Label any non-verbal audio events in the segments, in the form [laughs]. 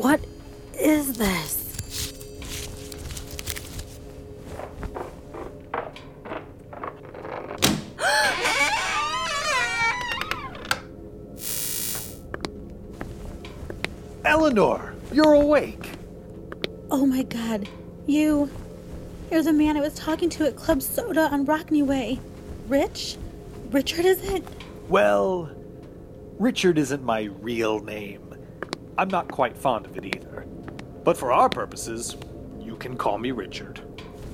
What is this? [gasps] Eleanor, you're awake. Oh my god. You. You're the man I was talking to at Club Soda on Rockney Way. Rich? Richard, is it? Well, Richard isn't my real name. I'm not quite fond of it either. But for our purposes, you can call me Richard.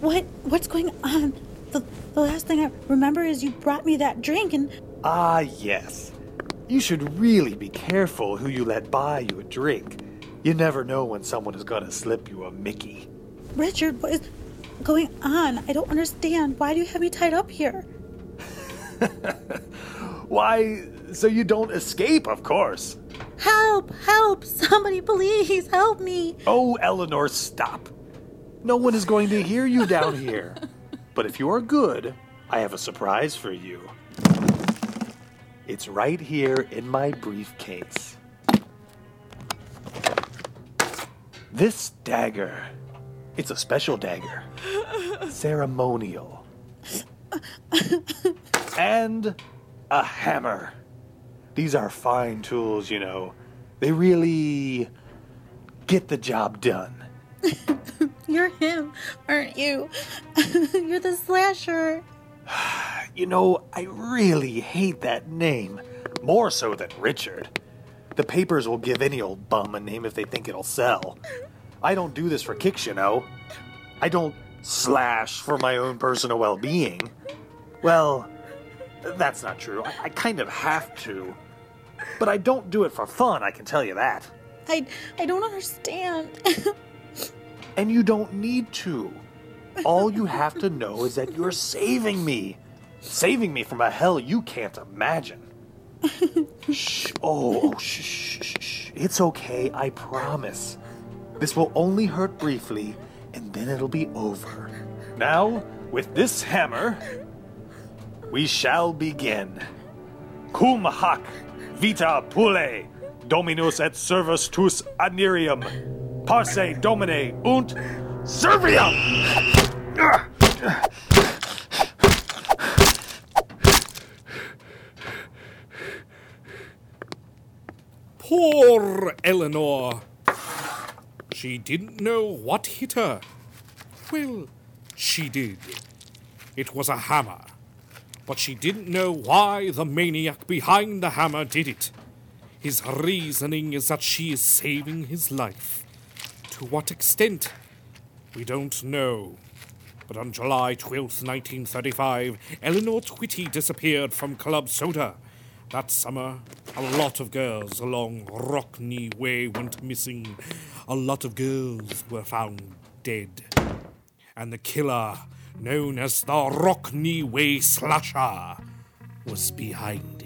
What? What's going on? The, the last thing I remember is you brought me that drink and. Ah, yes. You should really be careful who you let buy you a drink. You never know when someone is gonna slip you a Mickey. Richard, what is going on? I don't understand. Why do you have me tied up here? [laughs] Why, so you don't escape, of course. Help! Help! Somebody please help me! Oh, Eleanor, stop. No one is going to hear you down [laughs] here. But if you are good, I have a surprise for you. It's right here in my briefcase. This dagger. It's a special dagger. Ceremonial. [laughs] and a hammer. These are fine tools, you know. They really get the job done. [laughs] You're him, aren't you? [laughs] You're the slasher. [sighs] You know, I really hate that name. More so than Richard. The papers will give any old bum a name if they think it'll sell. I don't do this for kicks, you know. I don't slash for my own personal well being. Well, that's not true. I, I kind of have to. But I don't do it for fun, I can tell you that. I I don't understand. [laughs] And you don't need to. All you have to know is that you're saving me. Saving me from a hell you can't imagine. shh. Oh, oh shh, shh, shh. It's okay, I promise. This will only hurt briefly, and then it'll be over. Now, with this hammer, we shall begin. Cum hac, vita pule, dominus et servus tus adnerium, parce domine und serviam! Poor Eleanor. She didn't know what hit her. Well, she did. It was a hammer. But she didn't know why the maniac behind the hammer did it. His reasoning is that she is saving his life. To what extent? We don't know. But on July 12th, 1935, Eleanor Twitty disappeared from Club Soda. That summer, a lot of girls along Rockney Way went missing. A lot of girls were found dead. And the killer, known as the Rockney Way Slasher, was behind